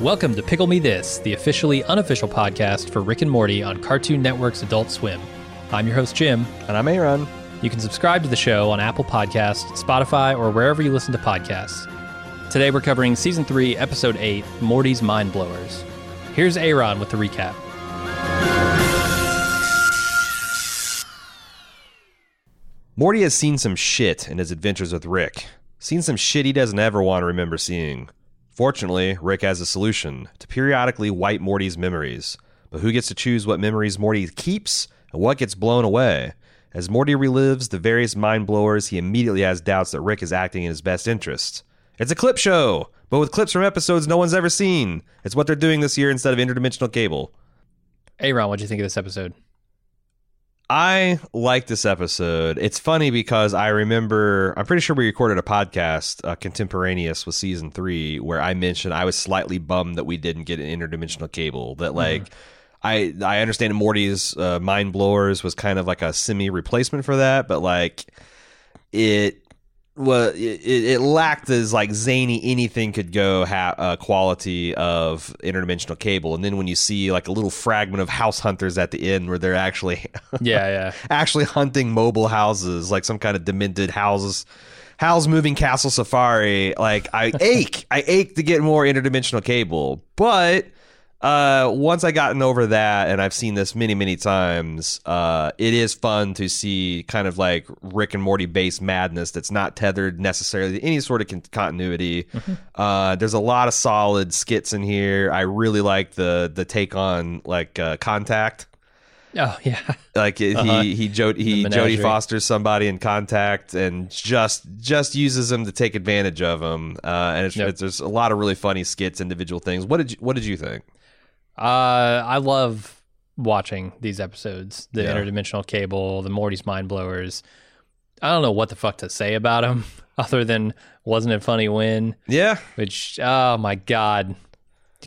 Welcome to Pickle Me This, the officially unofficial podcast for Rick and Morty on Cartoon Network's Adult Swim. I'm your host, Jim. And I'm Aaron. You can subscribe to the show on Apple Podcasts, Spotify, or wherever you listen to podcasts. Today we're covering Season 3, Episode 8, Morty's Mind Blowers. Here's Aaron with the recap. Morty has seen some shit in his adventures with Rick. Seen some shit he doesn't ever want to remember seeing. Fortunately, Rick has a solution to periodically wipe Morty's memories. But who gets to choose what memories Morty keeps and what gets blown away? As Morty relives the various mind blowers, he immediately has doubts that Rick is acting in his best interest. It's a clip show, but with clips from episodes no one's ever seen. It's what they're doing this year instead of interdimensional cable. Hey, Ron, what'd you think of this episode? I like this episode. It's funny because I remember, I'm pretty sure we recorded a podcast uh, contemporaneous with season three where I mentioned I was slightly bummed that we didn't get an interdimensional cable. That, like, mm. I I understand Morty's uh, Mind Blowers was kind of like a semi replacement for that, but like, it well, it, it, lacked as like zany anything could go ha- uh, quality of interdimensional cable, and then when you see like a little fragment of House Hunters at the end where they're actually yeah yeah actually hunting mobile houses like some kind of demented houses. Howl's moving castle safari. Like I ache, I ache to get more interdimensional cable, but uh, once I gotten over that, and I've seen this many, many times, uh, it is fun to see kind of like Rick and Morty based madness that's not tethered necessarily to any sort of con- continuity. Mm-hmm. Uh, there's a lot of solid skits in here. I really like the the take on like uh, contact. Oh yeah, like uh-huh. he he jo- he Jodie Fosters somebody in contact and just just uses them to take advantage of them. Uh, and it's, yep. it's, there's a lot of really funny skits, individual things. What did you, what did you think? Uh, I love watching these episodes. The yeah. interdimensional cable, the Morty's mind blowers. I don't know what the fuck to say about them other than wasn't it funny when? Yeah. Which oh my god.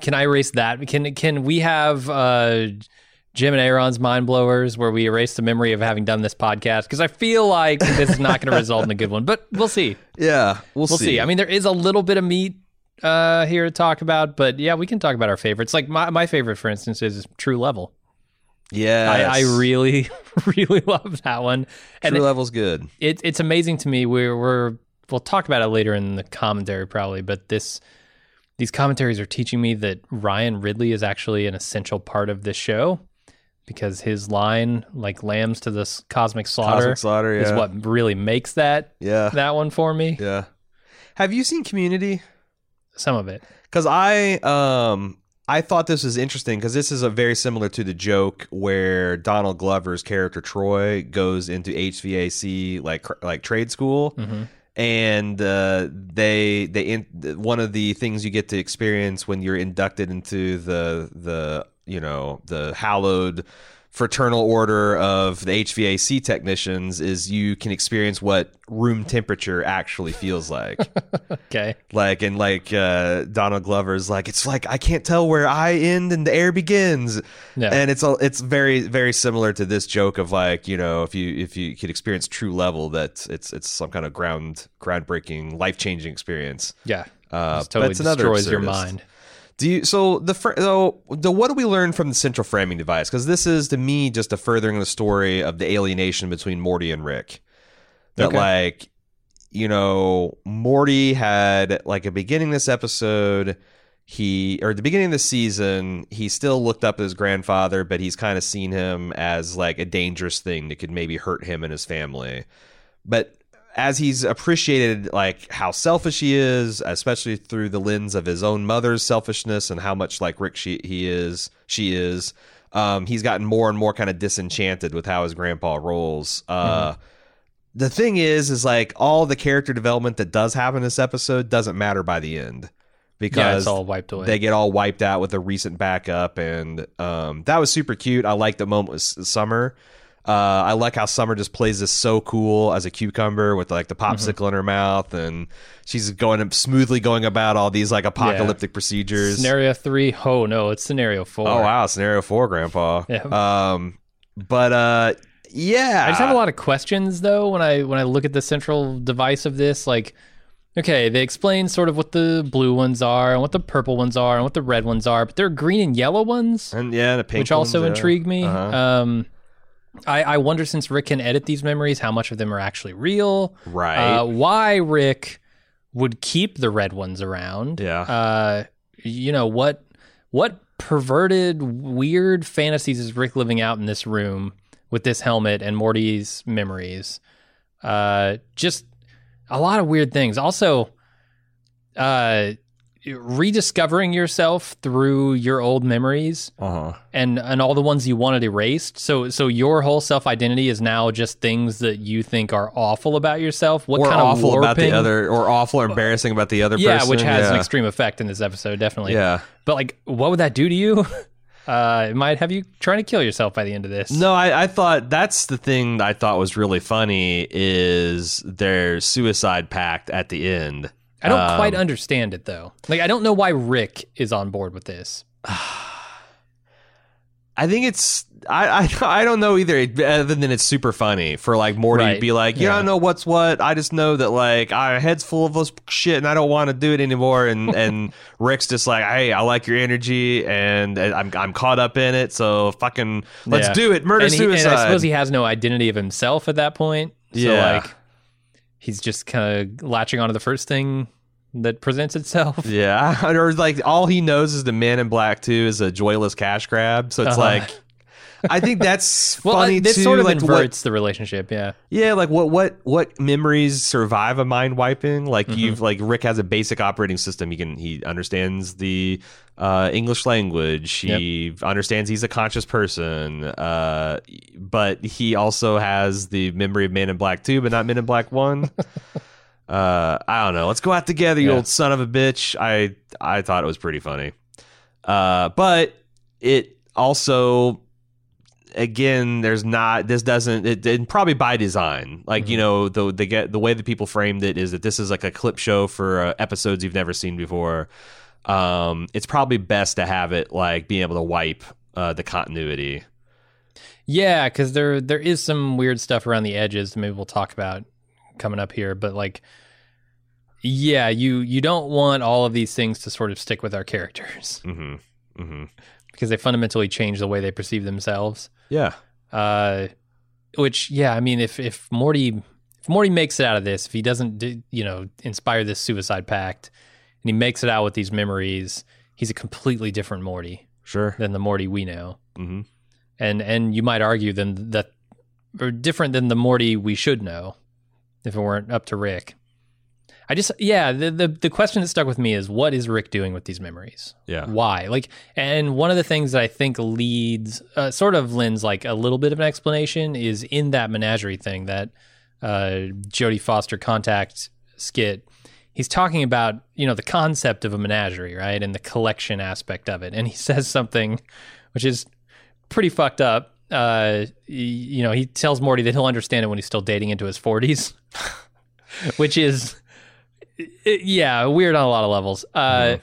Can I erase that? Can can we have uh Jim and Aaron's mind blowers where we erase the memory of having done this podcast because I feel like this is not going to result in a good one, but we'll see. Yeah, we'll, we'll see. see. I mean, there is a little bit of meat uh, here to talk about, but yeah, we can talk about our favorites. Like my, my favorite, for instance, is True Level. Yeah, I, I, really, really love that one. And True Level's good. It, it's amazing to me. We're, we're we'll talk about it later in the commentary probably, but this these commentaries are teaching me that Ryan Ridley is actually an essential part of this show because his line, like "lambs to this cosmic slaughter," cosmic slaughter yeah. is what really makes that yeah that one for me. Yeah. Have you seen Community? Some of it. Because I um I thought this was interesting because this is a very similar to the joke where Donald Glover's character Troy goes into HVAC like like trade school. Mm-hmm. And uh, they they in, one of the things you get to experience when you're inducted into the the you know the hallowed fraternal order of the HVAC technicians is you can experience what room temperature actually feels like. okay. Like and like uh, Donald Glover's like it's like I can't tell where I end and the air begins. Yeah. And it's all it's very very similar to this joke of like, you know, if you if you could experience true level that it's it's some kind of ground groundbreaking life-changing experience. Yeah. Uh, totally destroys your mind. Do you so the so the what do we learn from the central framing device? Because this is to me just a furthering of the story of the alienation between Morty and Rick. That okay. like you know Morty had like a beginning of this episode he or at the beginning of the season he still looked up at his grandfather but he's kind of seen him as like a dangerous thing that could maybe hurt him and his family but as he's appreciated like how selfish he is, especially through the lens of his own mother's selfishness and how much like Rick she he is, she is. Um, he's gotten more and more kind of disenchanted with how his grandpa rolls. Uh, mm-hmm. The thing is, is like all the character development that does happen in this episode doesn't matter by the end because yeah, all wiped away. they get all wiped out with a recent backup, and um, that was super cute. I like the moment with Summer uh, I like how Summer just plays this so cool as a cucumber with like the mm-hmm. popsicle mm-hmm. in her mouth, and she's going smoothly going about all these like apocalyptic yeah. procedures. Scenario three? Oh no, it's scenario four. Oh wow, scenario four, Grandpa. Yeah. Um, but uh, yeah, I just have a lot of questions though when I when I look at the central device of this. Like, okay, they explain sort of what the blue ones are and what the purple ones are and what the red ones are, but there are green and yellow ones, and yeah, the pink which also ones, yeah. intrigue me. Uh-huh. Um, I, I wonder since Rick can edit these memories, how much of them are actually real? Right. Uh, why Rick would keep the red ones around? Yeah. Uh, you know what? What perverted, weird fantasies is Rick living out in this room with this helmet and Morty's memories? Uh, just a lot of weird things. Also, uh, rediscovering yourself through your old memories uh-huh. and and all the ones you wanted erased. So so your whole self identity is now just things that you think are awful about yourself. What Or kind awful of about the other, or awful or embarrassing about the other Yeah, person. which has an extreme effect in this episode, definitely. Yeah. But like, what would that do to you? Uh, it might have you trying to kill yourself by the end of this. No, I, I thought that's the thing that I thought was really funny is their suicide pact at the end. I don't Um, quite understand it though. Like, I don't know why Rick is on board with this. I think it's I, I I don't know either. Other than it's super funny for like Morty Right. to be like, yeah, Yeah. I don't know what's what. I just know that like our head's full of this shit, and I don't want to do it anymore. And and Rick's just like, hey, I like your energy, and I'm I'm caught up in it. So fucking let's Yeah. do it. Murder and, he, suicide. I suppose he has no identity of himself at that point. So Yeah. like, he's just kind of latching onto the first thing that presents itself. Yeah, or like all he knows is the Man in Black Two is a joyless cash grab. So it's Uh-huh. like, I think that's Well, funny uh, this too. sort of like what, inverts the relationship. Yeah. yeah, like what what what memories survive a mind wiping? Like Mm-hmm. you've like Rick has a basic operating system. He can he understands the uh, English language. He understands he's a conscious person. Uh, but he also has the memory of Man in Black Two, but not Men in Black One. uh, I don't know. Let's go out together, you Yeah. old son of a bitch. I I thought it was pretty funny. Uh, but it also again there's not this doesn't it, and probably by design like you know the the get the way that people framed it is that this is like a clip show for uh, episodes you've never seen before. Um it's probably best to have it like being able to wipe uh the continuity. Yeah, because there there is some weird stuff around the edges. that Maybe we'll talk about coming up here, but like, yeah, you you don't want all of these things to sort of stick with our characters. Mm-hmm. Mm-hmm. Because they fundamentally change the way they perceive themselves. Yeah Uh, which, yeah, I mean, if if Morty if Morty makes it out of this, if he doesn't, you know, inspire this suicide pact, and he makes it out with these memories, he's a completely different Morty sure than the Morty we know. mm-hmm and and you might argue then that or different than the Morty we should know if it weren't up to Rick. I just yeah, the the, the question that stuck with me is what is Rick doing with these memories? yeah Why? Like and one of the things that I think leads uh, sort of lends like a little bit of an explanation is in that menagerie thing that uh Jodie Foster contact skit he's talking about you know the concept of a menagerie right and the collection aspect of it and he says something which is pretty fucked up uh you know he tells morty that he'll understand it when he's still dating into his 40s which is i- yeah weird on a lot of levels. Uh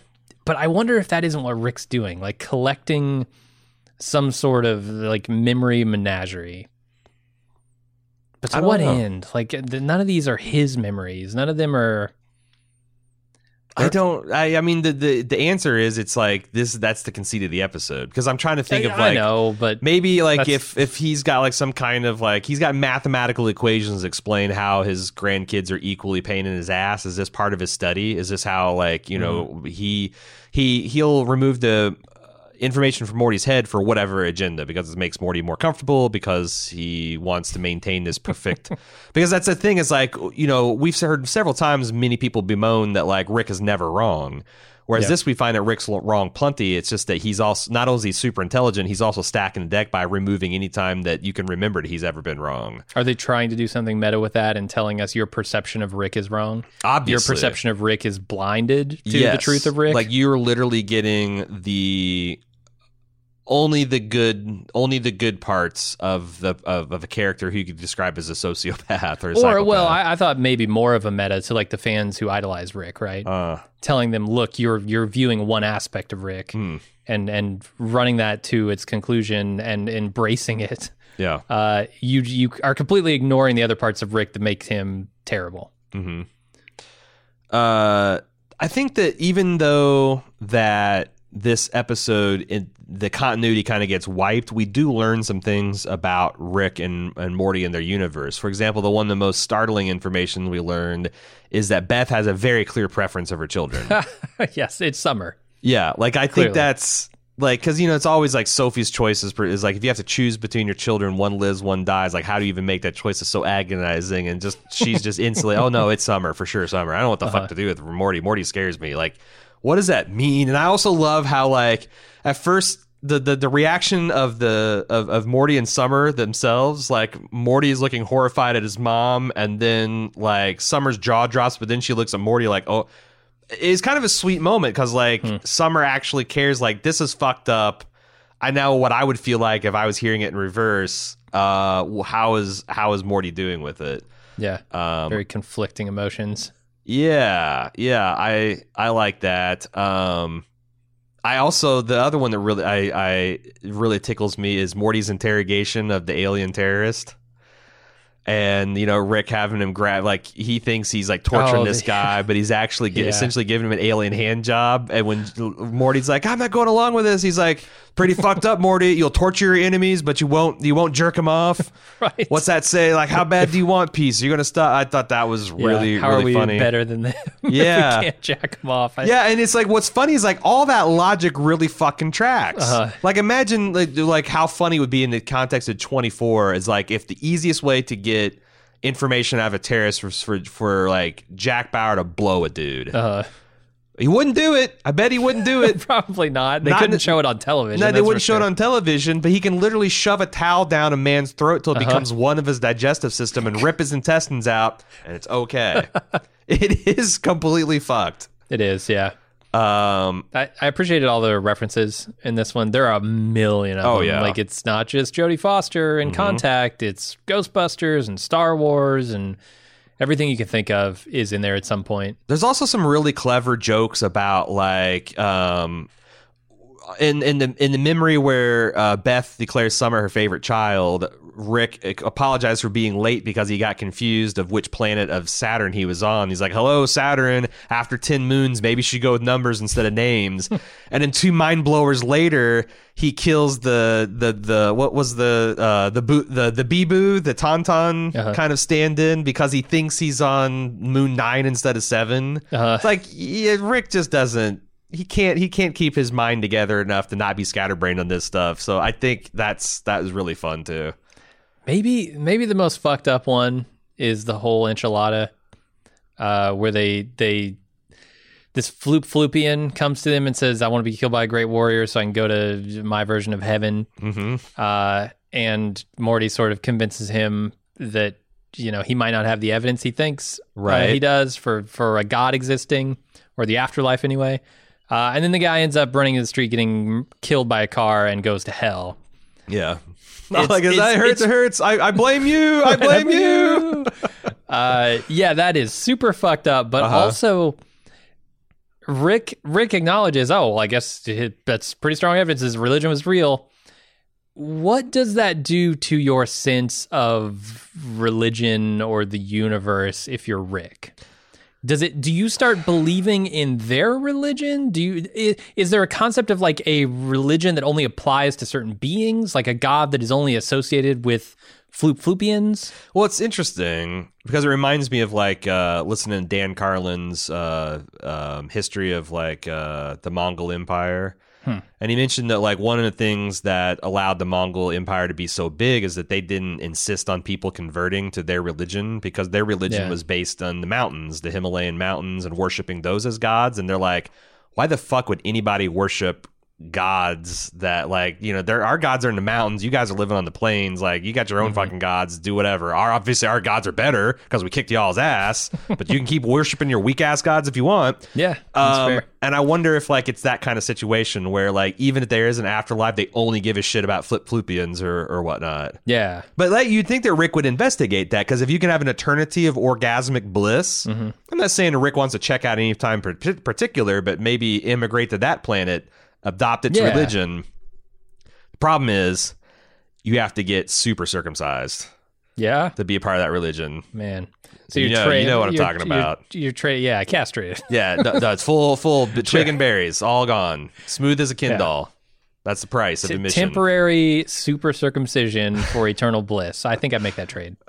but i wonder if that isn't what rick's doing like collecting some sort of like memory menagerie. But to what know. end? Like none of these are his memories. None of them are I don't. I, I mean, the, the the answer is it's like this. That's the conceit of the episode because I'm trying to think of like, I know but Maybe like if if he's got like some kind of like he's got mathematical equations explain how his grandkids are equally pain in his ass. Is this part of his study? Is this how like you know Mm-hmm. he he he'll remove the information from Morty's head for whatever agenda because it makes Morty more comfortable because he wants to maintain this perfect because that's the thing is like you know we've heard several times many people bemoan that like Rick is never wrong Whereas Yeah. this, we find that Rick's wrong plenty. It's just that he's also not only is he super intelligent, he's also stacking the deck by removing any time that you can remember that he's ever been wrong. Are they trying to do something meta with that and telling us your perception of Rick is wrong? Obviously, Your perception of Rick is blinded to the truth of Rick? Like you're literally getting the only the good, only the good parts of the of, of a character who you could describe as a sociopath or a or well. I, I thought maybe more of a meta to like the fans who idolize Rick, right? uh, Telling them, look, you're you're viewing one aspect of Rick hmm. and and running that to its conclusion and embracing it Yeah. uh, you you are completely ignoring the other parts of Rick that makes him terrible. Mm-hmm. Uh, I think that even though that this episode, it, the continuity kind of gets wiped, we do learn some things about Rick and, and Morty and their universe. For example, the one of the most startling information we learned is that Beth has a very clear preference of her children. yes, it's summer. yeah, like I Clearly. think that's like because you know it's always like Sophie's choices per- is like if you have to choose between your children, one lives, one dies. Like how do you even make that choice? Is so agonizing, and just she's just instantly, oh no, it's summer for sure, summer. I don't know what the fuck uh-huh. to do with Morty. Morty scares me. Like, what does that mean? And I also love how like at first. The, the, the reaction of the of, of Morty and Summer themselves, like Morty is looking horrified at his mom, and then like Summer's jaw drops, but then she looks at Morty like, oh, it's kind of a sweet moment because like Summer actually cares. Like this is fucked up. I know what I would feel like if I was hearing it in reverse. Uh, how is how is Morty doing with it? Yeah, Um, very conflicting emotions. Yeah, yeah, I I like that. Um, I also the other one that really I I really tickles me is Morty's interrogation of the alien terrorist. And you know Rick having him grab like he thinks he's like torturing Oh, this guy, but he's actually Yeah. essentially giving him an alien hand job. And when Morty's like, "I'm not going along with this," he's like, "Pretty fucked up, Morty. You'll torture your enemies, but you won't you won't jerk them off." Right. What's that say? Like, how bad do you want peace? You're gonna stop. I thought that was Yeah, really How really are we funny. better than them? Yeah. can't jack them off. I, Yeah, and it's like what's funny is like all that logic really fucking tracks. Uh-huh. Like imagine like, like how funny it would be in the context of 24 is like if the easiest way to get information out of a terrorist was for for like Jack Bauer to blow a dude. Uh, he wouldn't do it. I bet he wouldn't do it. probably not. They Not couldn't in- show it on television. No, they wouldn't show it on television, but he can literally shove a towel down a man's throat till it Uh-huh. becomes one of his digestive system and rip his intestines out, and it's okay. it is completely fucked. It is, yeah. Um, I, I appreciated all the references in this one. There are a million of Oh, them. yeah. Mm-hmm. Like it's not just Jodie Foster and Contact. It's Ghostbusters and Star Wars and everything you can think of is in there at some point. There's also some really clever jokes about like um in in the in the memory where uh, Beth declares Summer her favorite child, Rick apologized for being late because he got confused of which planet of Saturn he was on. He's like, "Hello, Saturn. After ten moons, maybe should go with numbers instead of names." and then two mind blowers later, he kills the the the what was the uh, the boo, the the Beeboo, the Tauntaun Uh-huh. kind of stand-in because he thinks he's on moon nine instead of 7 Uh-huh. It's like yeah, Rick just doesn't. He can't. He can't keep his mind together enough to not be scatterbrained on this stuff. So I think that's that was really fun too. Maybe maybe the most fucked up one is the whole enchilada, uh, where they they this floop floopian comes to them and says, "I want to be killed by a great warrior, so I can go to my version of heaven." Mm-hmm. Uh, and Morty sort of convinces him that you know he might not have the evidence he thinks uh, Right. he does for for a god existing or the afterlife anyway. Uh, and then the guy ends up running in the street, getting killed by a car, and goes to hell. Yeah. It's- like it it's- hurts, it's- it hurts. I, I blame you. I blame you. uh, yeah, that is super fucked up. But Uh-huh. also, Rick Rick acknowledges, oh, well, I guess it- that's pretty strong evidence. His religion was real. What does that do to your sense of religion or the universe if you're Rick? Does it? Do you start believing in their religion? Do you? Is, is there a concept of like a religion that only applies to certain beings, like a god that is only associated with floop floopians? Well, it's interesting because it reminds me of like uh, listening to Dan Carlin's uh, um, history of like uh, the Mongol Empire. And he mentioned that like one of the things that allowed the Mongol Empire to be so big is that they didn't insist on people converting to their religion because their religion Yeah. was based on the mountains, the Himalayan mountains, and worshiping those as gods. And they're like, why the fuck would anybody worship gods that like you know there our gods are in the mountains. You guys are living on the plains. Like you got your own fucking gods. Do whatever. Our obviously our gods are better because we kicked y'all's ass but you can keep worshiping your weak ass gods if you want. Yeah, um, and I wonder if like it's that kind of situation where like even if there is an afterlife, they only give a shit about flip floopians or or whatnot. Yeah, But like you'd think that Rick would investigate that because if you can have an eternity of orgasmic bliss, Mm-hmm. I'm not saying Rick wants to check out any time particular, but maybe immigrate to that planet, adopt its Yeah. religion. The problem is. you have to get super circumcised Yeah, to be a part of that religion. man. So You you're know- tra- you know what I'm you're- talking you're- about. You're, tra- yeah, castrated. Yeah, no, no, it's full, full twig and berries, all gone, smooth as a Ken Yeah. doll. That's the price of admission. temporary super circumcision for eternal bliss. I think I'd make that trade.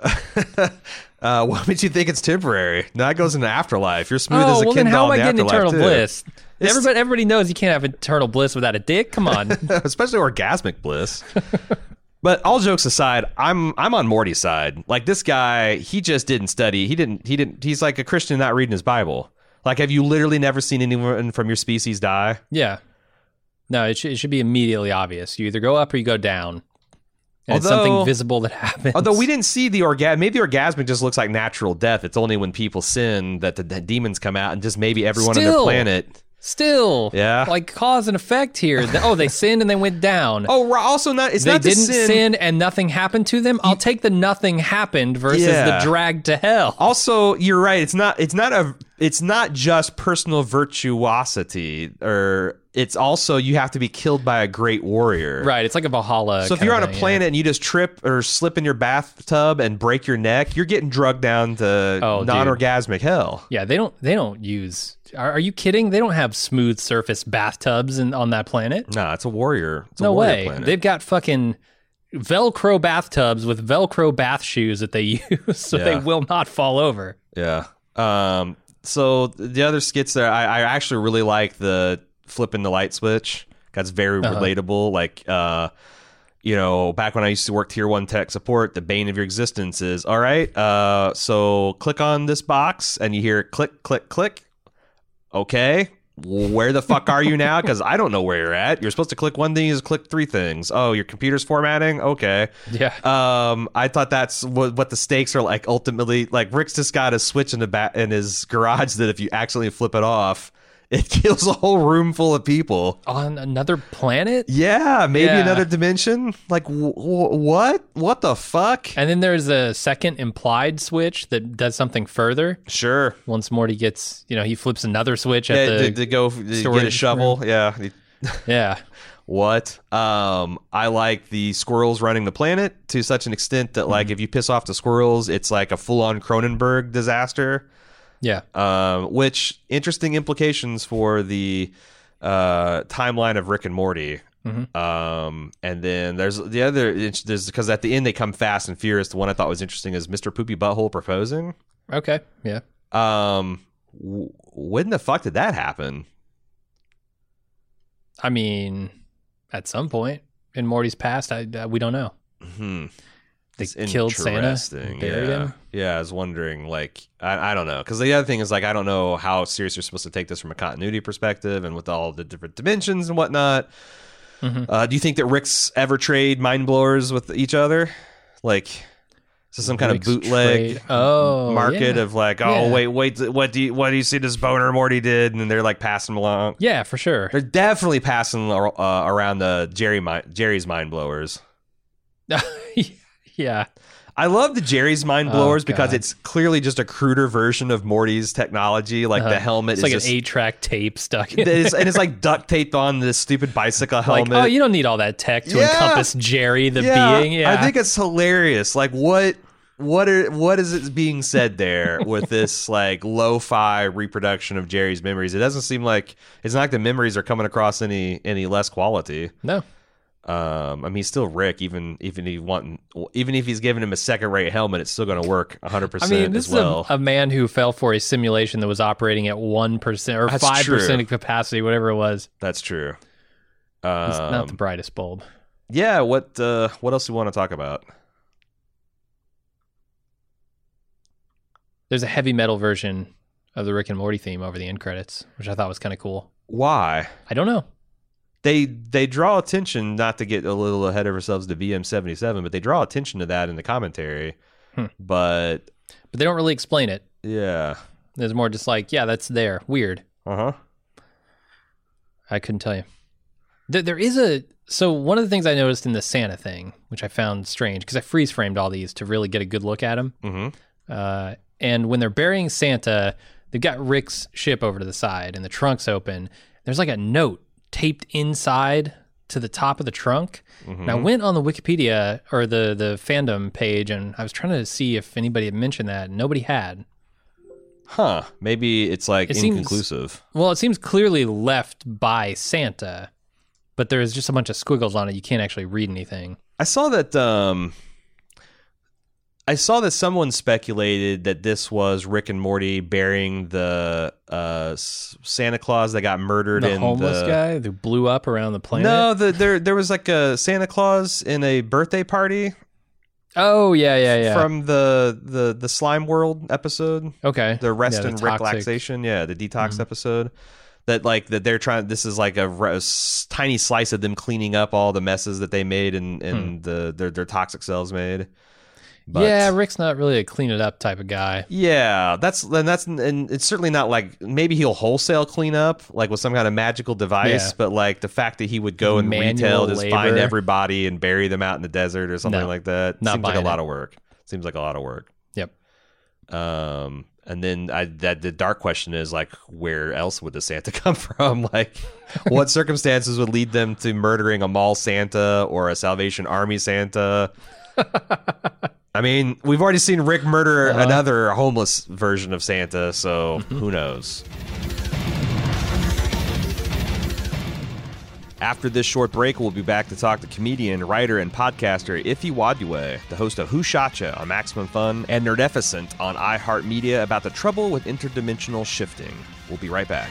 uh, what makes you think it's temporary? No, that goes into afterlife. You're smooth as oh, a well then how am I getting eternal too. bliss? Everybody, everybody knows you can't have eternal bliss without a dick. Come on. especially orgasmic bliss. but all jokes aside, I'm I'm on Morty's side. Like this guy, he just didn't study. He didn't he didn't he's like a Christian not reading his Bible. Like have you literally never seen anyone from your species die? yeah. No, it, should it should be immediately obvious. You either go up or you go down. And it's Although- something visible that happens. Although we didn't see the orgasm, maybe the orgasmic just looks like natural death. It's only when people sin that the, the demons come out, and just maybe everyone on the planet. Still, Yeah. like cause and effect here. Oh, they sinned and they went down. Oh, also not. It's they not the didn't sin. sin. and nothing happened to them. I'll take the nothing happened versus Yeah. the drag to hell. Also, you're right. It's not. It's not a. It's not just personal virtuosity, or it's also you have to be killed by a great warrior. Right, it's like a Valhalla. So if you're on a thing, planet yeah. and you just trip or slip in your bathtub and break your neck, you're getting drugged down to Oh, non-orgasmic hell. Yeah, they don't. They don't use. Are, are you kidding? They don't have smooth surface bathtubs in, on that planet. Nah, it's a warrior. It's a No warrior way. planet. They've got fucking Velcro bathtubs with Velcro bath shoes that they use, so they will not fall over. Yeah. Um. So the other skits there, I, I actually really like the flipping the light switch. That's very Uh-huh. relatable. Like, uh, you know, back when I used to work tier one tech support, the bane of your existence is all right. Uh, so click on this box, and you hear click, click, click. Okay. Where the fuck are you now? Because I don't know where you're at. You're supposed to click one thing, you just click three things. Oh, your computer's formatting. Okay. Yeah. Um, I thought that's what, what the stakes are like. Ultimately, like Rick's just got a switch in the back in his garage that if you accidentally flip it off, it kills a whole room full of people. On another planet? Yeah, maybe Yeah. another dimension. Like w- w- what? What the fuck? And then there's a second implied switch that does something further. Sure. Once Morty gets, you know, he flips another switch at Yeah, the to, to go to get a shovel. Yeah. yeah. What? Um, I like the squirrels running the planet to such an extent that like if you piss off the squirrels, it's like a full on Cronenberg disaster. Yeah. um, which interesting implications for the uh, timeline of Rick and Morty. Mhm. Um, and then there's the other there's because at the end they come fast and furious. The one I thought was interesting is Mr. Poopy Butthole proposing. Okay. Yeah. Um, w- when the fuck did that happen? I mean, at some point in Morty's past, I uh, we don't know. Hmm. They It's killed Santa, interesting. buried yeah. him. Yeah, I was wondering, like, I, I don't know, because the other thing is, like, I don't know how serious you're supposed to take this from a continuity perspective, and with all the different dimensions and whatnot. Mhm. Uh, do you think that Rick's ever trade mind blowers with each other? Like, is this some kind Rick's of bootleg Oh, market yeah. of like, oh Yeah. wait, wait, what do you what do you see this boner Morty did? And then they're like passing along. Yeah, for sure. They're definitely passing uh, around the Jerry Jerry's mind blowers. yeah. I love the Jerry's mind blowers Oh, because it's clearly just a cruder version of Morty's technology. Like the Uh-huh. helmet It's is like just, an eight-track tape stuck in. it's, and it's like duct taped on this stupid bicycle like, helmet. oh, you don't need all that tech to Yeah. encompass Jerry the yeah, being. Yeah, I think it's hilarious. Like what what are what is it being said there with this like lo-fi reproduction of Jerry's memories? It doesn't seem like it's not like the memories are coming across any any less quality. no. Um, I mean, he's still Rick, even even if he want, even if he's giving him a second rate helmet, it's still going to work 100 I percent mean, this as well. is a, a man who fell for a simulation that was operating at one percent or five percent of capacity, whatever it was. That's true. It's not the Um, brightest bulb. yeah. What uh, what else do you want to talk about? There's a heavy metal version of the Rick and Morty theme over the end credits, which I thought was kind of cool. Why? I don't know. They they draw attention not to get a little ahead of ourselves to BM77, but they draw attention to that in the commentary. Hmm. But But they don't really explain it. yeah, There's more just like, yeah, that's there. Weird. uh huh. I couldn't tell you. There, there is a so one of the things I noticed in the Santa thing, which I found strange because I freeze framed all these to really get a good look at them. hmm Uh, and when they're burying Santa, they've got Rick's ship over to the side and the trunk's open. There's like a note taped inside to the top of the trunk. Mm-hmm. And I went on the Wikipedia or the the fandom page, and I was trying to see if anybody had mentioned that. Nobody had. Huh. Maybe it's like It seems- inconclusive. Well, it seems clearly left by Santa, but there's just a bunch of squiggles on it. You can't actually read anything. I saw that um I saw that someone speculated that this was Rick and Morty burying the uh, Santa Claus that got murdered in The in homeless the guy who blew up around the planet. No, the, there there was like a Santa Claus in a birthday party Oh yeah, yeah, yeah. from the the the Slime World episode, okay. the rest Yeah, and toxic- relaxation, yeah, the detox Mhm. episode. That like that they're trying. This is like a, a tiny slice of them cleaning up all the messes that they made and and the their their toxic cells made. But- yeah, Rick's not really a clean it up type of guy. Yeah, that's and that's and it's certainly not like maybe he'll wholesale clean up like with some kind of magical device, Yeah. but like the fact that he would go and Manual retail just find everybody and bury them out in the desert or something No, like that not seems like a lot it. of work. Seems like a lot of work. Yep. Um, and then I that the dark question is like, where else would the Santa come from? Like, what circumstances would lead them to murdering a mall Santa or a Salvation Army Santa? I mean, we've already seen Rick murder Uh-huh. another homeless version of Santa, so who knows? After this short break, we'll be back to talk to comedian, writer, and podcaster Ify Nwadiwe, the host of Who Shot Ya on Maximum Fun and Nerdificent on iHeartMedia about the trouble with interdimensional shifting. We'll be right back.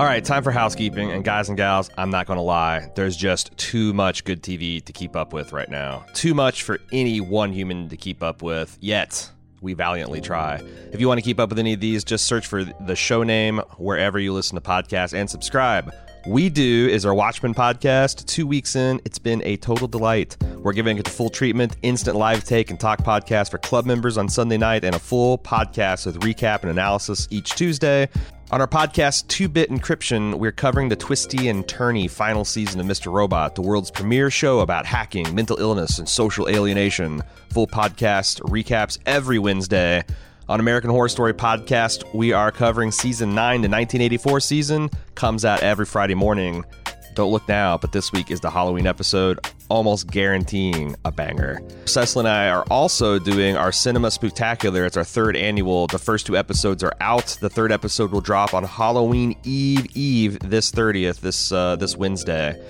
All right, time for housekeeping. And guys and gals, I'm not going to lie, there's just too much good TV to keep up with right now. Too much for any one human to keep up with, yet we valiantly try. If you want to keep up with any of these, just search for the show name wherever you listen to podcasts and subscribe. We Do is our Watchmen podcast. Two weeks in, it's been a total delight. We're giving it the full treatment, instant live take and talk podcast for club members on Sunday night, and a full podcast with recap and analysis each Tuesday. On our podcast, Two Bit Encryption, we're covering the twisty and turny final season of Mr. Robot, the world's premier show about hacking, mental illness, and social alienation. Full podcast recaps every Wednesday. On American Horror Story Podcast, we are covering season 9, the 1984 season, comes out every Friday morning. Don't look now, but this week is the Halloween episode, almost guaranteeing a banger. Cecil and I are also doing our Cinema Spectacular. It's our third annual. The first two episodes are out. The third episode will drop on Halloween Eve Eve this 30th, this uh, this Wednesday.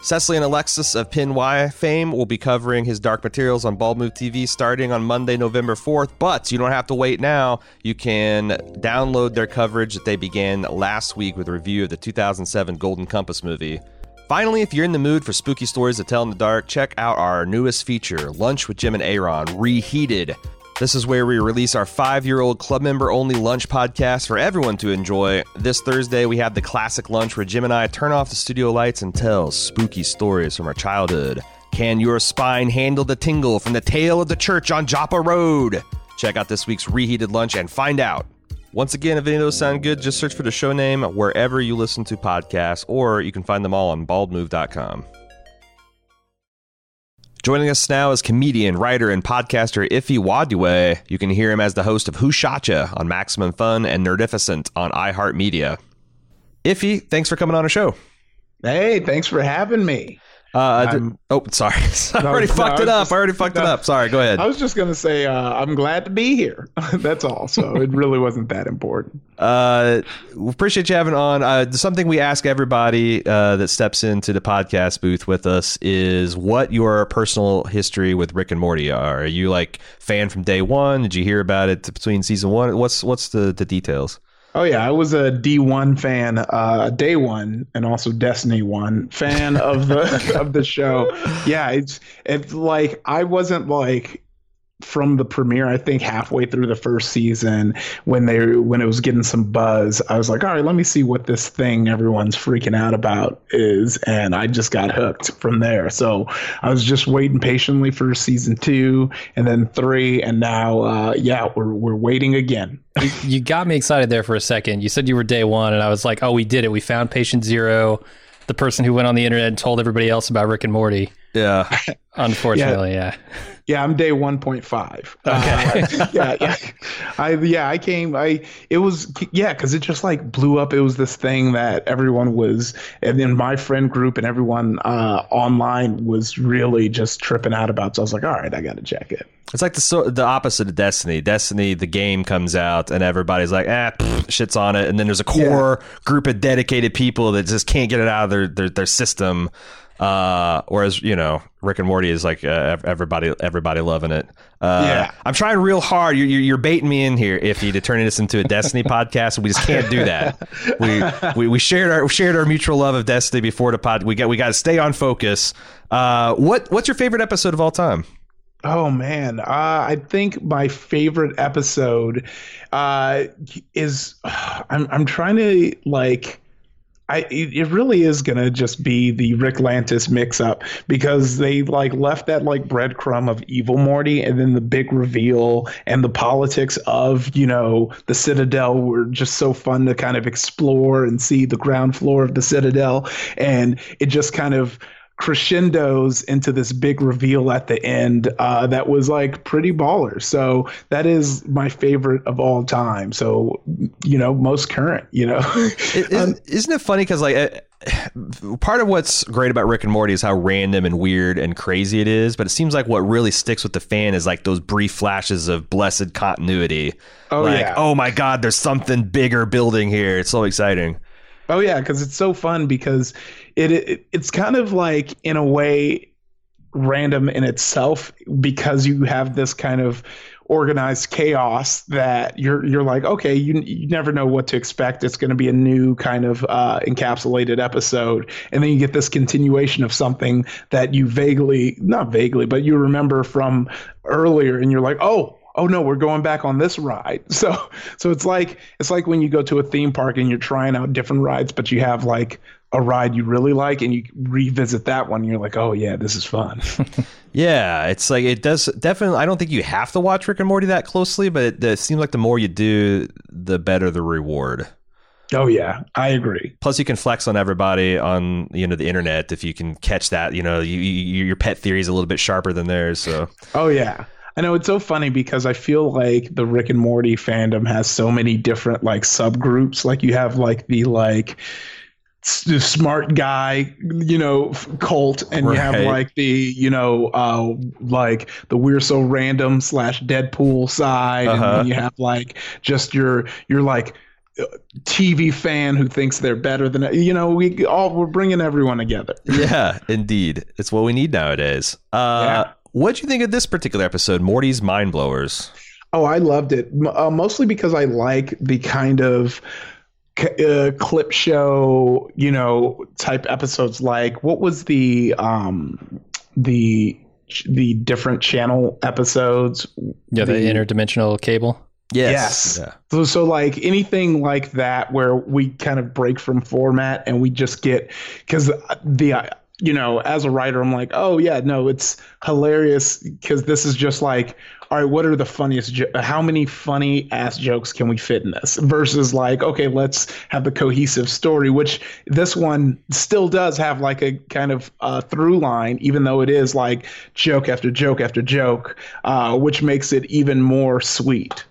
Cecily and Alexis of Pin Y fame will be covering his Dark Materials on Bald Move TV starting on Monday, November 4th. But you don't have to wait now. You can download their coverage that they began last week with a review of the 2007 Golden Compass movie. Finally, if you're in the mood for spooky stories to tell in the dark, check out our newest feature, Lunch with Jim and Aaron, Reheated. This is where we release our five year old club member only lunch podcast for everyone to enjoy. This Thursday, we have the classic lunch where Jim and I turn off the studio lights and tell spooky stories from our childhood. Can your spine handle the tingle from the tale of the church on Joppa Road? Check out this week's Reheated Lunch and find out. Once again, if any of those sound good, just search for the show name wherever you listen to podcasts, or you can find them all on baldmove.com. Joining us now is comedian, writer, and podcaster Ify Nwadiwe. You can hear him as the host of Who Shot Shotcha on Maximum Fun and Nerdificent on iHeartMedia. Ify, thanks for coming on a show. Hey, thanks for having me. Uh, th- oh, sorry. I already no, fucked it up. just- I already fucked it up. Sorry. Go ahead. I was just gonna say uh, I'm glad to be here. That's all. So it really wasn't that important. Uh, we appreciate you having on. Uh, something we ask everybody uh, that steps into the podcast booth with us is what your personal history with Rick and Morty are. Are you like fan from day one? Did you hear about it between season one? What's what's the the details? Oh yeah, I was a D1 fan, uh, day one, and also Destiny one fan of the of the show. Yeah, it's it's like I wasn't like from the premiere. I think halfway through the first season, when they when it was getting some buzz, I was like, all right, let me see what this thing everyone's freaking out about is, and I just got hooked from there. So I was just waiting patiently for season two, and then three, and now, uh, yeah, we're we're waiting again. You got me excited there for a second. You said you were day one, and I was like, oh, we did it. We found patient zero, the person who went on the internet and told everybody else about Rick and Morty. Yeah. Unfortunately, yeah. Yeah, I'm day 1.5. Okay. yeah, yeah. I yeah, I came I it was yeah, cuz it just like blew up. It was this thing that everyone was and then my friend group and everyone uh online was really just tripping out about. So I was like, "All right, I got to check it." It's like the so, the opposite of Destiny. Destiny, the game comes out and everybody's like, ah, pff, shits on it, and then there's a core group of dedicated people that just can't get it out of their their, their system. Uh, whereas you know, Rick and Morty is like uh, everybody everybody loving it. Uh, Yeah. I'm trying real hard. You're, you're you're baiting me in here, Ify, to turn this into a Destiny podcast. We just can't do that. We we, we shared our we shared our mutual love of Destiny before the pod. We got we got to stay on focus. Uh, what what's your favorite episode of all time? Oh man, uh, I think my favorite episode uh, is I'm I'm trying to like. I, it really is gonna just be the Ricklantis mix up because they like left that like breadcrumb of evil Morty and then the big reveal and the politics of you know the Citadel were just so fun to kind of explore and see the ground floor of the Citadel. And it just kind of crescendos into this big reveal at the end uh, that was like pretty baller. So that is my favorite of all time. So you know, most current. You know, It- isn't, isn't it funny because like uh, part of what's great about Rick and Morty is how random and weird and crazy it is, but it seems like what really sticks with the fan is like those brief flashes of blessed continuity. Oh, like, yeah. oh my god, there's something bigger building here. It's so exciting. Oh yeah, because it's so fun because it, it it's kind of like in a way random in itself because you have this kind of organized chaos that you're you're like okay you you never know what to expect. It's going to be a new kind of uh, encapsulated episode. And then you get this continuation of something that you vaguely not vaguely but you remember from earlier and you're like oh oh no we're going back on this ride. So so it's like it's like when you go to a theme park and you're trying out different rides but you have like a ride you really like and you revisit that one and you're like oh yeah this is fun Yeah, it's like it does definitely. I don't think you have to watch Rick and Morty that closely, but it, it seems like the more you do, the better the reward. oh yeah i agree Plus, you can flex on everybody on you know the internet if you can catch that. You know, you, you, your pet theory is a little bit sharper than theirs. So oh yeah I know it's so funny because I feel like the Rick and Morty fandom has so many different like subgroups. Like you have like the like the smart guy, you know, cult, and you have like the you know, uh, like the we're so random slash Deadpool side, and Uh-huh. then you have like just your your like TV fan who thinks they're better than you know. We all we're bringing everyone together. yeah, indeed, it's what we need nowadays. Uh, yeah. What do you think of this particular episode, Morty's Mind Blowers? Oh, I loved it. Uh, mostly because I like the kind of uh, clip show, you know, type episodes. Like, what was the um the the different channel episodes? Yeah, the, the interdimensional cable. Yes. yes. Yeah. So, so like anything like that where we kind of break from format and we just get because the you know as a writer I'm like oh yeah no it's hilarious because this is just like all right what are the funniest jo- how many funny ass jokes can we fit in this versus like okay let's have the cohesive story which this one still does have like a kind of uh, through line even though it is like joke after joke after joke uh, which makes it even more sweet.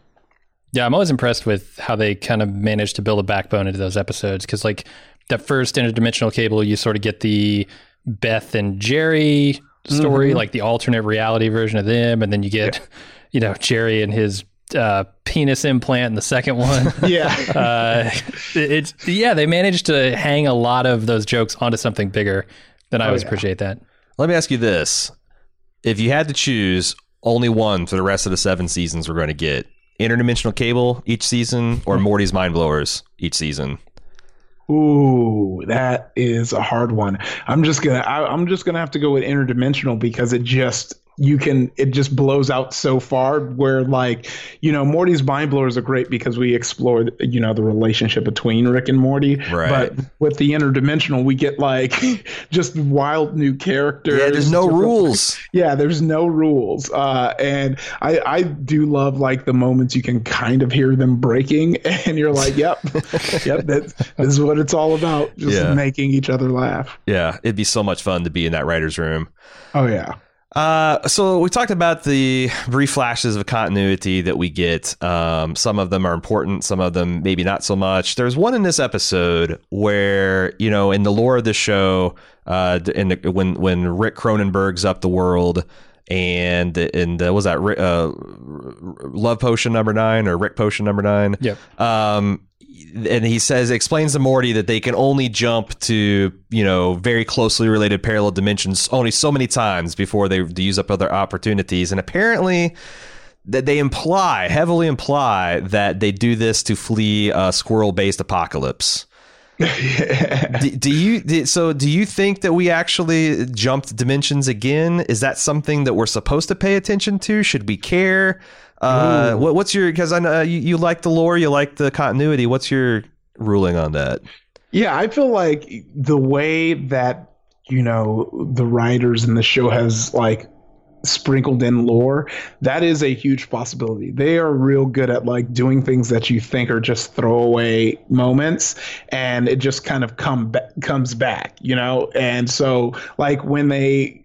Yeah, I'm always impressed with how they kind of managed to build a backbone into those episodes because, like, that first interdimensional cable, you sort of get the Beth and Jerry story, mm-hmm. like the alternate reality version of them, and then you get, yeah. you know, Jerry and his uh, penis implant in the second one. yeah, uh, it's yeah, they managed to hang a lot of those jokes onto something bigger. Then I oh, always yeah. appreciate that. Let me ask you this: If you had to choose only one for the rest of the seven seasons we're going to get, interdimensional cable each season or hmm. Morty's mind blowers each season? Ooh, that is a hard one. I'm just gonna I, am just gonna have to go with interdimensional because it just you can it just blows out so far where like you know morty's mind blowers are great because we explore you know the relationship between rick and morty right. but with the interdimensional we get like just wild new characters. Yeah there's no rules. Yeah there's no rules. Uh, and i i do love like the moments you can kind of hear them breaking and you're like yep yep that, this is what it's all about just yeah. making each other laugh. Yeah it'd be so much fun to be in that writer's room. Oh yeah uh, so we talked about the brief flashes of continuity that we get. Um, some of them are important, some of them maybe not so much. There's one in this episode where you know, in the lore of the show, uh, in the, when when Rick Cronenberg's up the world, and and uh, was that uh, Love Potion number nine or Rick Potion number nine? Yep. Um, and he says explains to Morty that they can only jump to you know very closely related parallel dimensions only so many times before they, they use up other opportunities, and apparently that they imply heavily imply that they do this to flee a squirrel based apocalypse. do, do, you so do you think that we actually jumped dimensions again? Is that something that we're supposed to pay attention to? Should we care? Uh, what, what's your because I know you, you like the lore, you like the continuity. What's your ruling on that? Yeah, I feel like the way that you know the writers in the show has like sprinkled in lore, that is a huge possibility. They are real good at like doing things that you think are just throwaway moments, and it just kind of come ba- comes back, you know. And so, like when they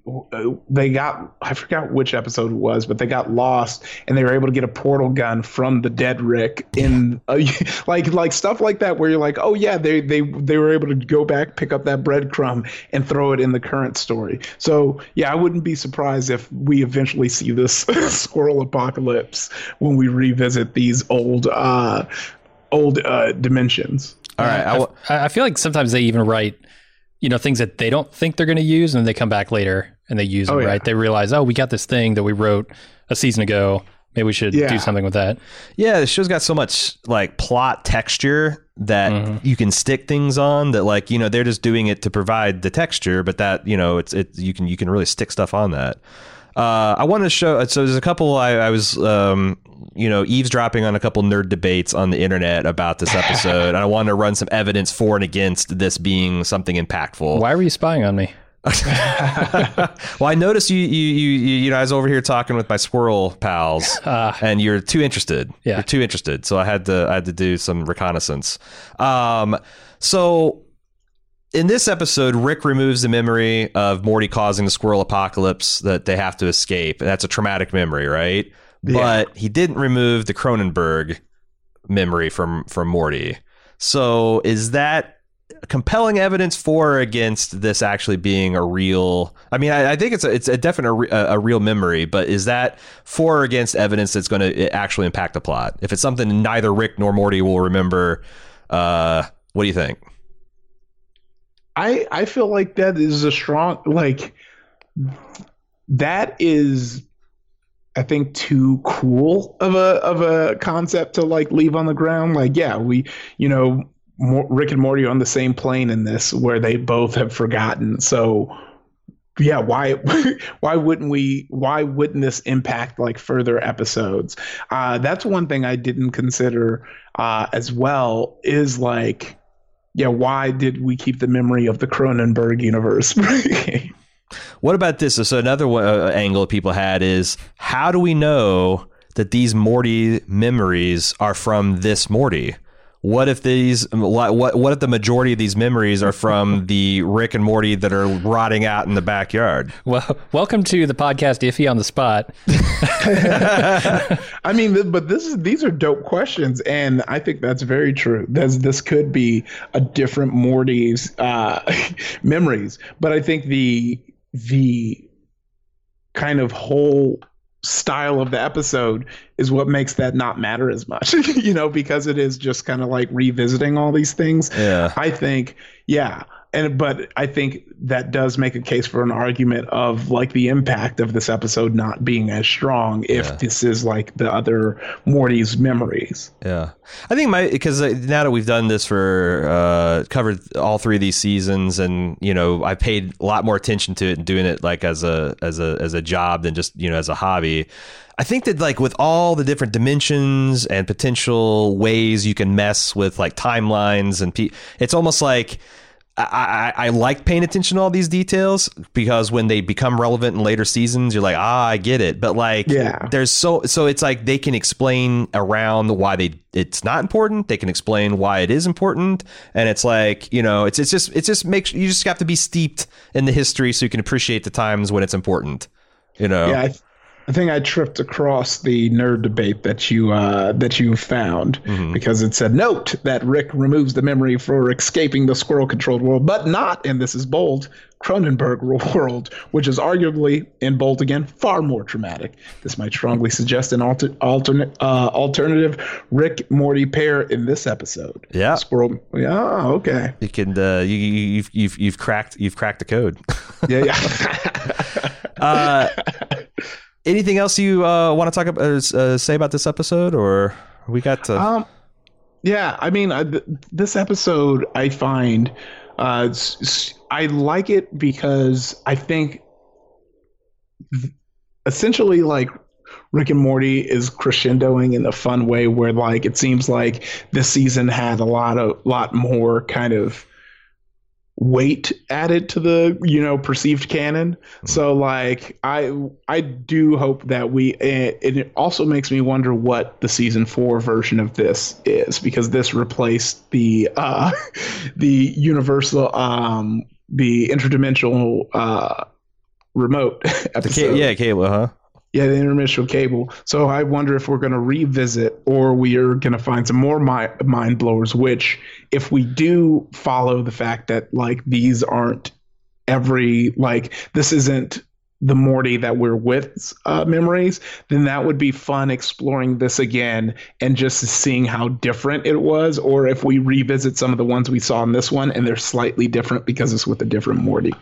they got I forgot which episode it was, but they got lost and they were able to get a portal gun from the dead Rick in uh, like like stuff like that where you're like, oh yeah, they they they were able to go back, pick up that breadcrumb, and throw it in the current story. So yeah, I wouldn't be surprised if we eventually see this squirrel apocalypse when we revisit these old uh old uh dimensions. All right, I, w- I feel like sometimes they even write you know things that they don't think they're going to use and they come back later and they use them oh, yeah. right they realize oh we got this thing that we wrote a season ago maybe we should yeah. do something with that yeah the show's got so much like plot texture that mm-hmm. you can stick things on that like you know they're just doing it to provide the texture but that you know it's it you can you can really stick stuff on that uh, I want to show. So there's a couple. I, I was, um, you know, eavesdropping on a couple nerd debates on the internet about this episode, and I wanted to run some evidence for and against this being something impactful. Why were you spying on me? well, I noticed you, you, you, you know, I was over here talking with my squirrel pals, uh, and you're too interested. Yeah, you're too interested. So I had to, I had to do some reconnaissance. Um, so in this episode, Rick removes the memory of Morty causing the squirrel apocalypse that they have to escape. That's a traumatic memory, right? Yeah. But he didn't remove the Cronenberg memory from from Morty. So is that compelling evidence for or against this actually being a real? I mean, I, I think it's a, it's a definite a, a, real memory, but is that for or against evidence that's going to actually impact the plot? If it's something neither Rick nor Morty will remember Uh, what do you think? I I feel like that is a strong like that is I think too cool of a of a concept to like leave on the ground. Like, yeah, we you know Rick and Morty on the same plane in this, where they both have forgotten. So, yeah, why why wouldn't we? Why wouldn't this impact like further episodes? Uh, that's one thing I didn't consider uh, as well. Is like, yeah, why did we keep the memory of the Cronenberg universe? what about this? So another uh, angle people had is how do we know that these Morty memories are from this Morty? What if these what what if the majority of these memories are from the Rick and Morty that are rotting out in the backyard? Well, welcome to the podcast Ify on the spot. I mean, but this is these are dope questions, and I think that's very true. This this could be a different Morty's uh, memories, but I think the the kind of whole style of the episode is what makes that not matter as much you know because it is just kind of like revisiting all these things. Yeah. I think yeah and but I think that does make a case for an argument of like the impact of this episode not being as strong if yeah. this is like the other Morty's memories. Yeah, I think my because uh, now that we've done this for uh, covered all three of these seasons, and you know I paid a lot more attention to it and doing it like as a as a as a job than just you know as a hobby. I think that like with all the different dimensions and potential ways you can mess with like timelines and pe- it's almost like I, I, I, like paying attention to all these details because when they become relevant in later seasons, you're like, ah, I get it. But like, yeah, there's so so it's like they can explain around why they it's not important. They can explain why it is important, and it's like you know, it's it's just it's just makes you just have to be steeped in the history so you can appreciate the times when it's important. You know, yeah. I, I think I tripped across the nerd debate that you uh, that you found mm-hmm. because it said note that Rick removes the memory for escaping the squirrel controlled world, but not, and this is bold, Cronenberg world, which is arguably in bold again far more traumatic. This might strongly suggest an alter, alternate uh, alternative Rick Morty pair in this episode. Yeah, squirrel. Yeah, okay. You can uh, you, you've you've you've cracked you've cracked the code. yeah, yeah. uh, anything else you uh, want to talk about, uh, uh, say about this episode, or we got to? Um, yeah, I mean, uh, th- this episode I find uh, I like it because I think essentially like Rick and Morty is crescendoing in a fun way where like it seems like this season had a lot of lot more kind of weight added to the you know perceived canon mm-hmm. so like i i do hope that we it, it also makes me wonder what the season four version of this is because this replaced the uh the universal um the interdimensional uh remote episode. The yeah cable huh yeah, the interdimensional cable. So I wonder if we're going to revisit or we are going to find some more mi- mind blowers. Which, if we do follow the fact that like these aren't every like this isn't the Morty that we're with uh, memories, then that would be fun exploring this again and just seeing how different it was. Or if we revisit some of the ones we saw in this one and they're slightly different because it's with a different Morty.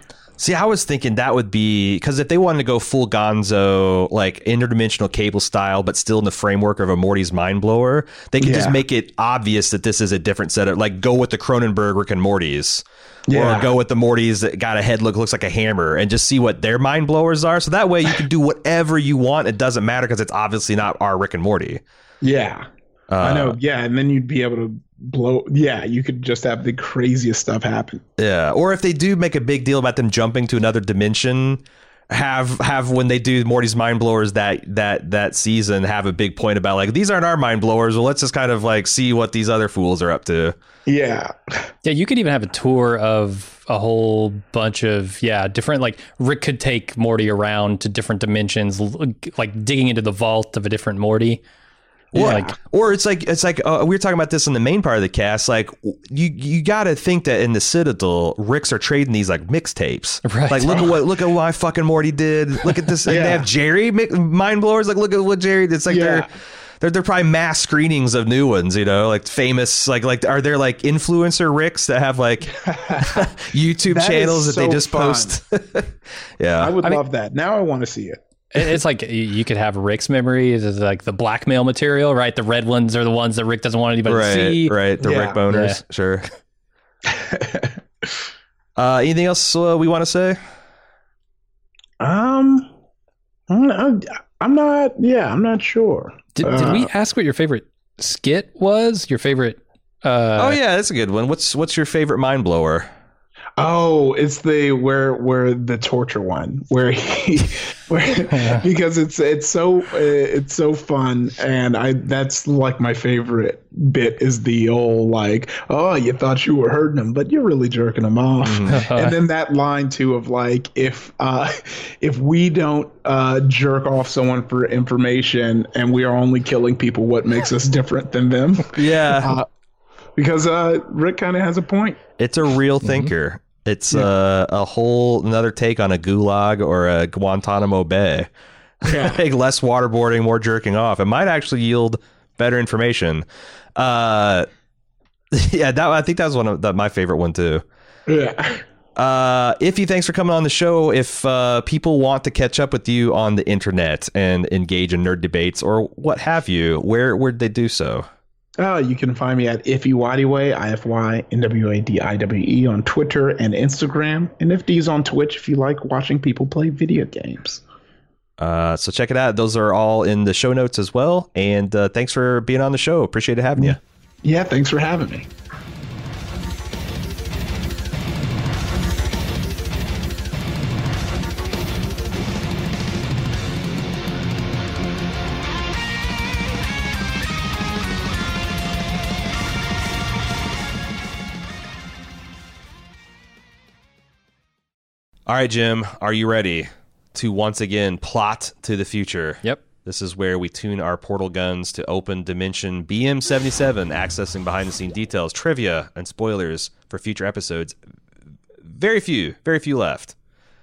See, I was thinking that would be because if they wanted to go full Gonzo, like interdimensional cable style, but still in the framework of a Morty's mind blower, they could yeah. just make it obvious that this is a different setup. like go with the Cronenberg Rick and Morty's. Yeah. Or go with the Mortys that got a head look looks like a hammer and just see what their mind blowers are. So that way you can do whatever you want. It doesn't matter because it's obviously not our Rick and Morty. Yeah. Uh, I know. Yeah. And then you'd be able to blow yeah you could just have the craziest stuff happen. Yeah or if they do make a big deal about them jumping to another dimension have have when they do Morty's mind blowers that that that season have a big point about like these aren't our mind blowers well let's just kind of like see what these other fools are up to. Yeah. Yeah you could even have a tour of a whole bunch of yeah different like Rick could take Morty around to different dimensions like digging into the vault of a different Morty or, yeah. like, or it's like it's like uh, we were talking about this in the main part of the cast. Like you you got to think that in the Citadel, Ricks are trading these like mixtapes. Right. Like look at what look at what fucking Morty did. Look at this. yeah. They have Jerry mind blowers. Like look at what Jerry. It's like yeah. they're they're they're probably mass screenings of new ones. You know, like famous like like are there like influencer Ricks that have like YouTube That is channels that they just fun. post? yeah, I would I mean- love that. Now I want to see it. It- It's like you- you could have Rick's memories as like the blackmail material, right? The red ones are the ones that Rick doesn't want anybody to see. right. The Yeah. Rick boners, sure. uh, anything else uh, we want to say? Um, I'm, I'm not. Yeah, I'm not sure. Did, did we Uh, ask what your favorite skit was? Your favorite? Uh, oh yeah, that's a good one. What's what's your favorite mind blower? Oh, it's the where where the torture one where he where because it's it's so uh, it's so fun and I that's like my favorite bit is the old like oh you thought you were hurting him but you're really jerking him off. And then that line too of like if uh if we don't uh jerk off someone for information and we are only killing people what makes us different than them? Yeah, uh, because uh Rick kind of has a point. It's a real thinker. It's uh, a whole another take on a gulag or a Guantanamo Bay. Yeah. Like less waterboarding, more jerking off. It might actually yield better information. Uh, yeah, that I think that was one of my favorite one too. yeah Uh, Ify, thanks for coming on the show. If uh, people want to catch up with you on the internet and engage in nerd debates or what have you, where where'd they do so? Uh, you can find me at Ify Nwadiwe, I-F-Y, N-W-A-D-I-W-E on Twitter and Instagram. And Ifdy's on Twitch if you like watching people play video games. Uh, so check it out. Those are all in the show notes as well. And uh, thanks for being on the show. Appreciate it having you. Yeah, thanks for having me. All right, Jim, are you ready to once again plot to the future? Yep. This is where we tune our portal guns to open dimension BM77, accessing behind the scene details, trivia, and spoilers for future episodes. Very few, very few left.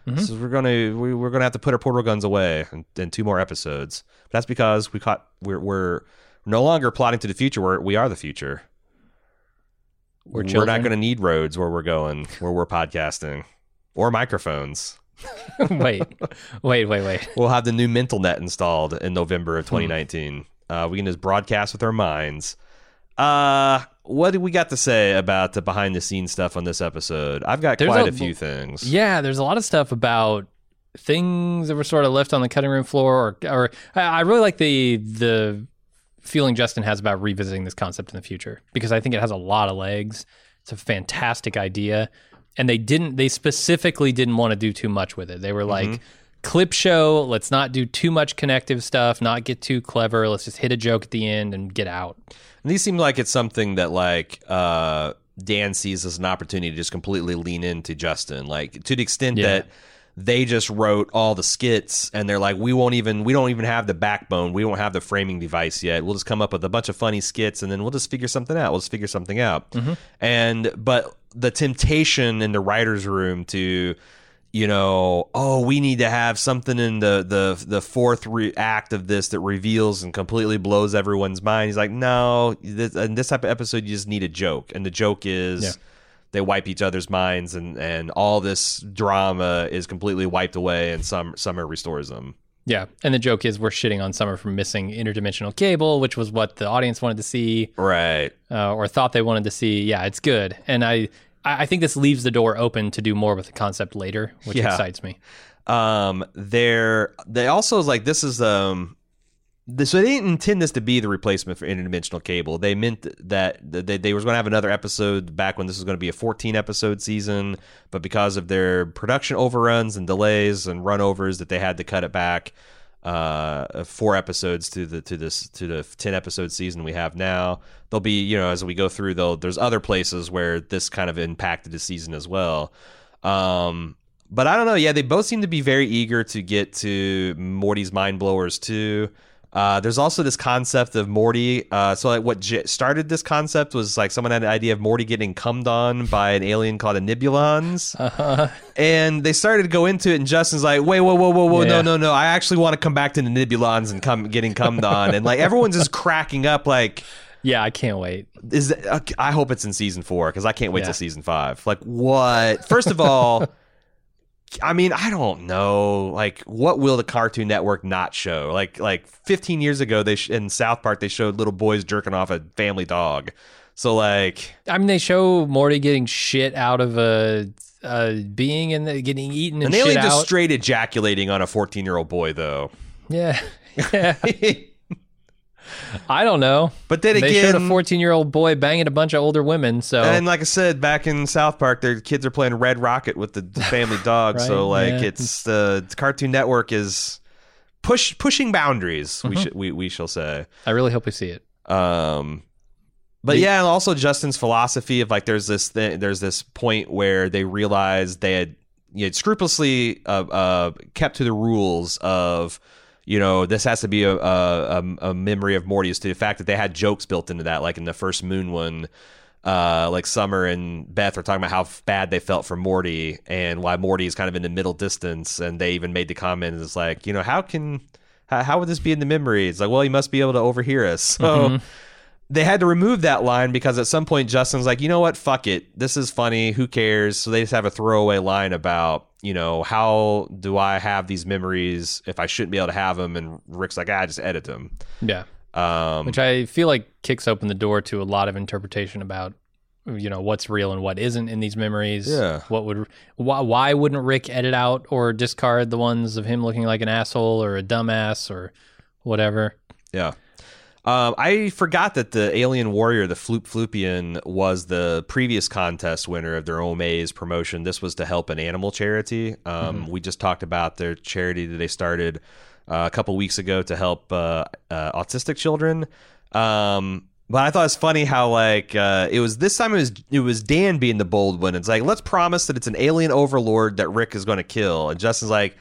Mm-hmm. So we're gonna we, we're gonna have to put our portal guns away in, in two more episodes. But that's because we caught we're we're no longer plotting to the future. We're we are the future. We're we're not going to need roads where we're going, where we're podcasting, or microphones. wait, wait, wait, wait. We'll have the new mental net installed in November of 2019. Uh, we can just broadcast with our minds. Uh, what do we got to say about the behind the scenes stuff on this episode? I've got There's quite a- a, few things. Yeah, there's a lot of stuff about things that were sort of left on the cutting room floor, or, or I I really like the the feeling Justin has about revisiting this concept in the future because I think it has a lot of legs. It's a fantastic idea, and they didn't. They specifically didn't want to do too much with it. They were like. Clip show. Let's not do too much connective stuff. Not get too clever. Let's just hit a joke at the end and get out. And these seem like it's something that like uh, Dan sees as an opportunity to just completely lean into Justin, like to the extent Yeah. that they just wrote all the skits and they're like, we won't even, we don't even have the backbone, we don't have the framing device yet. We'll just come up with a bunch of funny skits and then we'll just figure something out. We'll just figure something out. Mm-hmm. And but the temptation in the writers' room to you know, oh, we need to have something in the the the fourth re- act of this that reveals and completely blows everyone's mind. He's like, no, this, in this type of episode, you just need a joke, and the joke is Yeah. They wipe each other's minds, and and all this drama is completely wiped away, and some Summer restores them. Yeah, and the joke is we're shitting on Summer for missing interdimensional cable, which was what the audience wanted to see. Right. uh, or thought they wanted to see. Yeah, it's good, and I I think this leaves the door open to do more with the concept later, which Yeah. excites me. um they're they also like this is um so they didn't intend this to be the replacement for interdimensional cable. They meant that they, they were going to have another episode back when this was going to be a 14 episode season, but because of their production overruns and delays and runovers, that they had to cut it back uh, four episodes to the to this to the 10 episode season we have now. There'll be you know as we go through though, there's other places where this kind of impacted the season as well. Um, but I don't know. Yeah, they both seem to be very eager to get to Morty's mind blowers too. Uh, there's also this concept of Morty. Uh, so like what j- started this concept was like someone had an idea of Morty getting cummed on by an alien called a Nibulons, Uh-huh. and they started to go into it. And Justin's like, "Wait, whoa, whoa, whoa, whoa, no, Yeah. no, no! I actually want to come back to the Nibulons and come getting cummed on." And like everyone's just cracking up, like, Yeah, I can't wait. "Is that, I hope it's in season four because I can't wait Yeah. till season five. Like, what? First of all. I mean, I don't know. Like, what will the Cartoon Network not show? Like, like 15 years ago, they sh- in South Park they showed little boys jerking off a family dog. So, like, I mean, they show Morty getting shit out of a, a being and getting eaten and they shit alien out. just straight ejaculating on a 14 year old boy, though. yeah, yeah. I don't know. but then they again, showed a 14 year old boy banging a bunch of older women. So and like I said, back in South Park, their kids are playing Red Rocket with the, the family dog. so, like, yeah. it's the Cartoon Network is push pushing boundaries. Mm-hmm. We should we we shall say. I really hope we see it. Um, but yeah, and also Justin's philosophy of like there's this thing, there's this point where they realized they had, you had scrupulously uh, uh, kept to the rules of you know this has to be a, a, a- a memory of Morty's to the fact that they had jokes built into that like in the first Moon one. Uh, like Summer and Beth are talking about how bad they felt for Morty and why Morty is kind of in the middle distance, and they even made the comment it's like, you know, how can how, how would this be in the memory? It's like, well, he must be able to overhear us. So they had to remove that line because at some point Justin's like, you know what, fuck it, this is funny, who cares? So they just have a throwaway line about, you know, how do I have these memories if I shouldn't be able to have them? And Rick's like, ah, just edit them. Yeah. Um, Which I feel like kicks open the door to a lot of interpretation about you know what's real and what isn't in these memories. Yeah. What would why why wouldn't Rick edit out or discard the ones of him looking like an asshole or a dumbass or whatever? Yeah. Um, I forgot that the Alien Warrior, the Floop Floopian, was the previous contest winner of their Omaze promotion. This was to help an animal charity. Um, We just talked about their charity that they started uh, a couple weeks ago to help uh, uh, autistic children. Um, but I thought it's funny how like uh, it was this time it was it was Dan being the bold one. It's like let's promise that it's an alien overlord that Rick is going to kill, and Justin's like,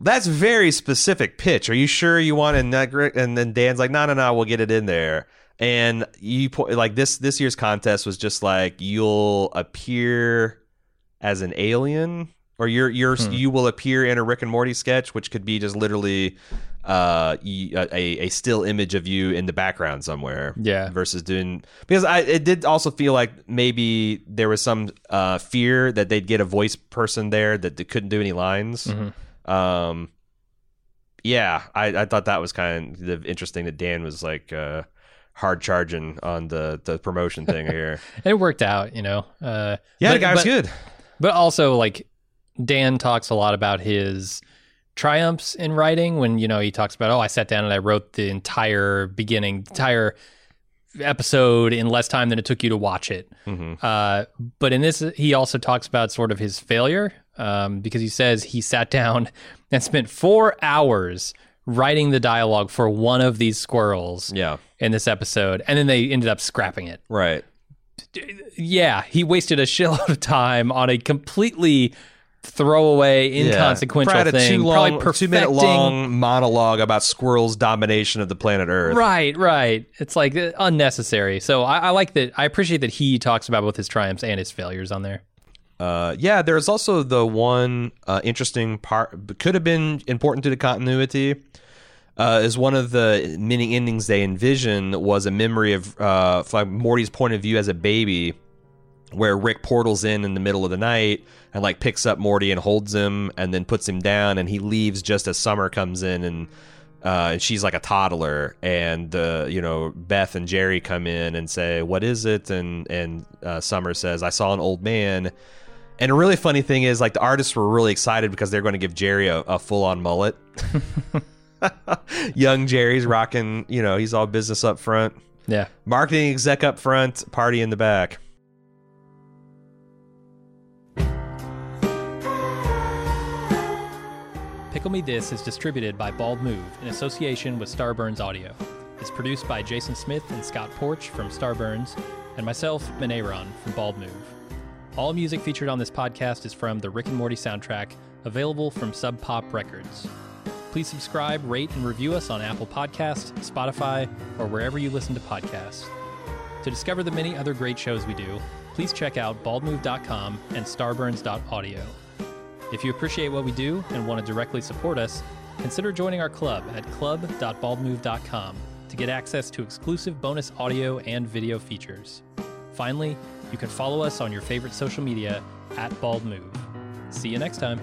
that's very specific pitch. Are you sure you want neg- And then Dan's like, no, no, no, we'll get it in there. And you put like this this year's contest was just like you'll appear as an alien, or you're you're you will appear in a Rick and Morty sketch, which could be just literally uh a a still image of you in the background somewhere Yeah. versus doing because I it did also feel like maybe there was some uh, fear that they'd get a voice person there that couldn't do any lines. Mhm. Um, yeah, I, I thought that was kind of interesting that Dan was like uh, hard charging on the the promotion thing here. It worked out, you know. Uh, Yeah, but- the guy was but- good. But also, like, Dan talks a lot about his triumphs in writing when, you know, he talks about, oh, I sat down and I wrote the entire beginning, entire episode in less time than it took you to watch it. hmm Uh, but in this, he also talks about sort of his failure um, because he says he sat down and spent four hours writing the dialogue for one of these squirrels Yeah, in this episode, and then they ended up scrapping it right. yeah, he wasted a shitload of time on a completely throwaway, inconsequential Probably a thing. Probably long, perfecting. two minute long monologue about squirrels' domination of the planet Earth. Right, right. It's like unnecessary. So I, I like that. I appreciate that he talks about both his triumphs and his failures on there. Uh, yeah, there's also the one uh, interesting part, could have been important to the continuity. Uh, is one of the many endings they envision was a memory of uh, like Morty's point of view as a baby, where Rick portals in in the middle of the night and like picks up Morty and holds him and then puts him down and he leaves just as Summer comes in and uh, and she's like a toddler and uh, you know Beth and Jerry come in and say what is it and and uh, Summer says I saw an old man and a really funny thing is like the artists were really excited because they're going to give Jerry a, a full on mullet. Young Jerry's rocking, you know, he's all business up front, Yeah. marketing exec up front, party in the back. Pickle Me This is distributed by Bald Move in association with Starburns Audio. It's produced by Jason Smith and Scott Porch from Starburns, and myself, Maneron from Bald Move. All music featured on this podcast is from the Rick and Morty soundtrack, available from Sub Pop Records. Please subscribe, rate, and review us on Apple Podcasts, Spotify, or wherever you listen to podcasts. To discover the many other great shows we do, please check out baldmove.com and starburns.audio. If you appreciate what we do and want to directly support us, consider joining our club at club.baldmove.com to get access to exclusive bonus audio and video features. Finally, you can follow us on your favorite social media at Bald Move. See you next time.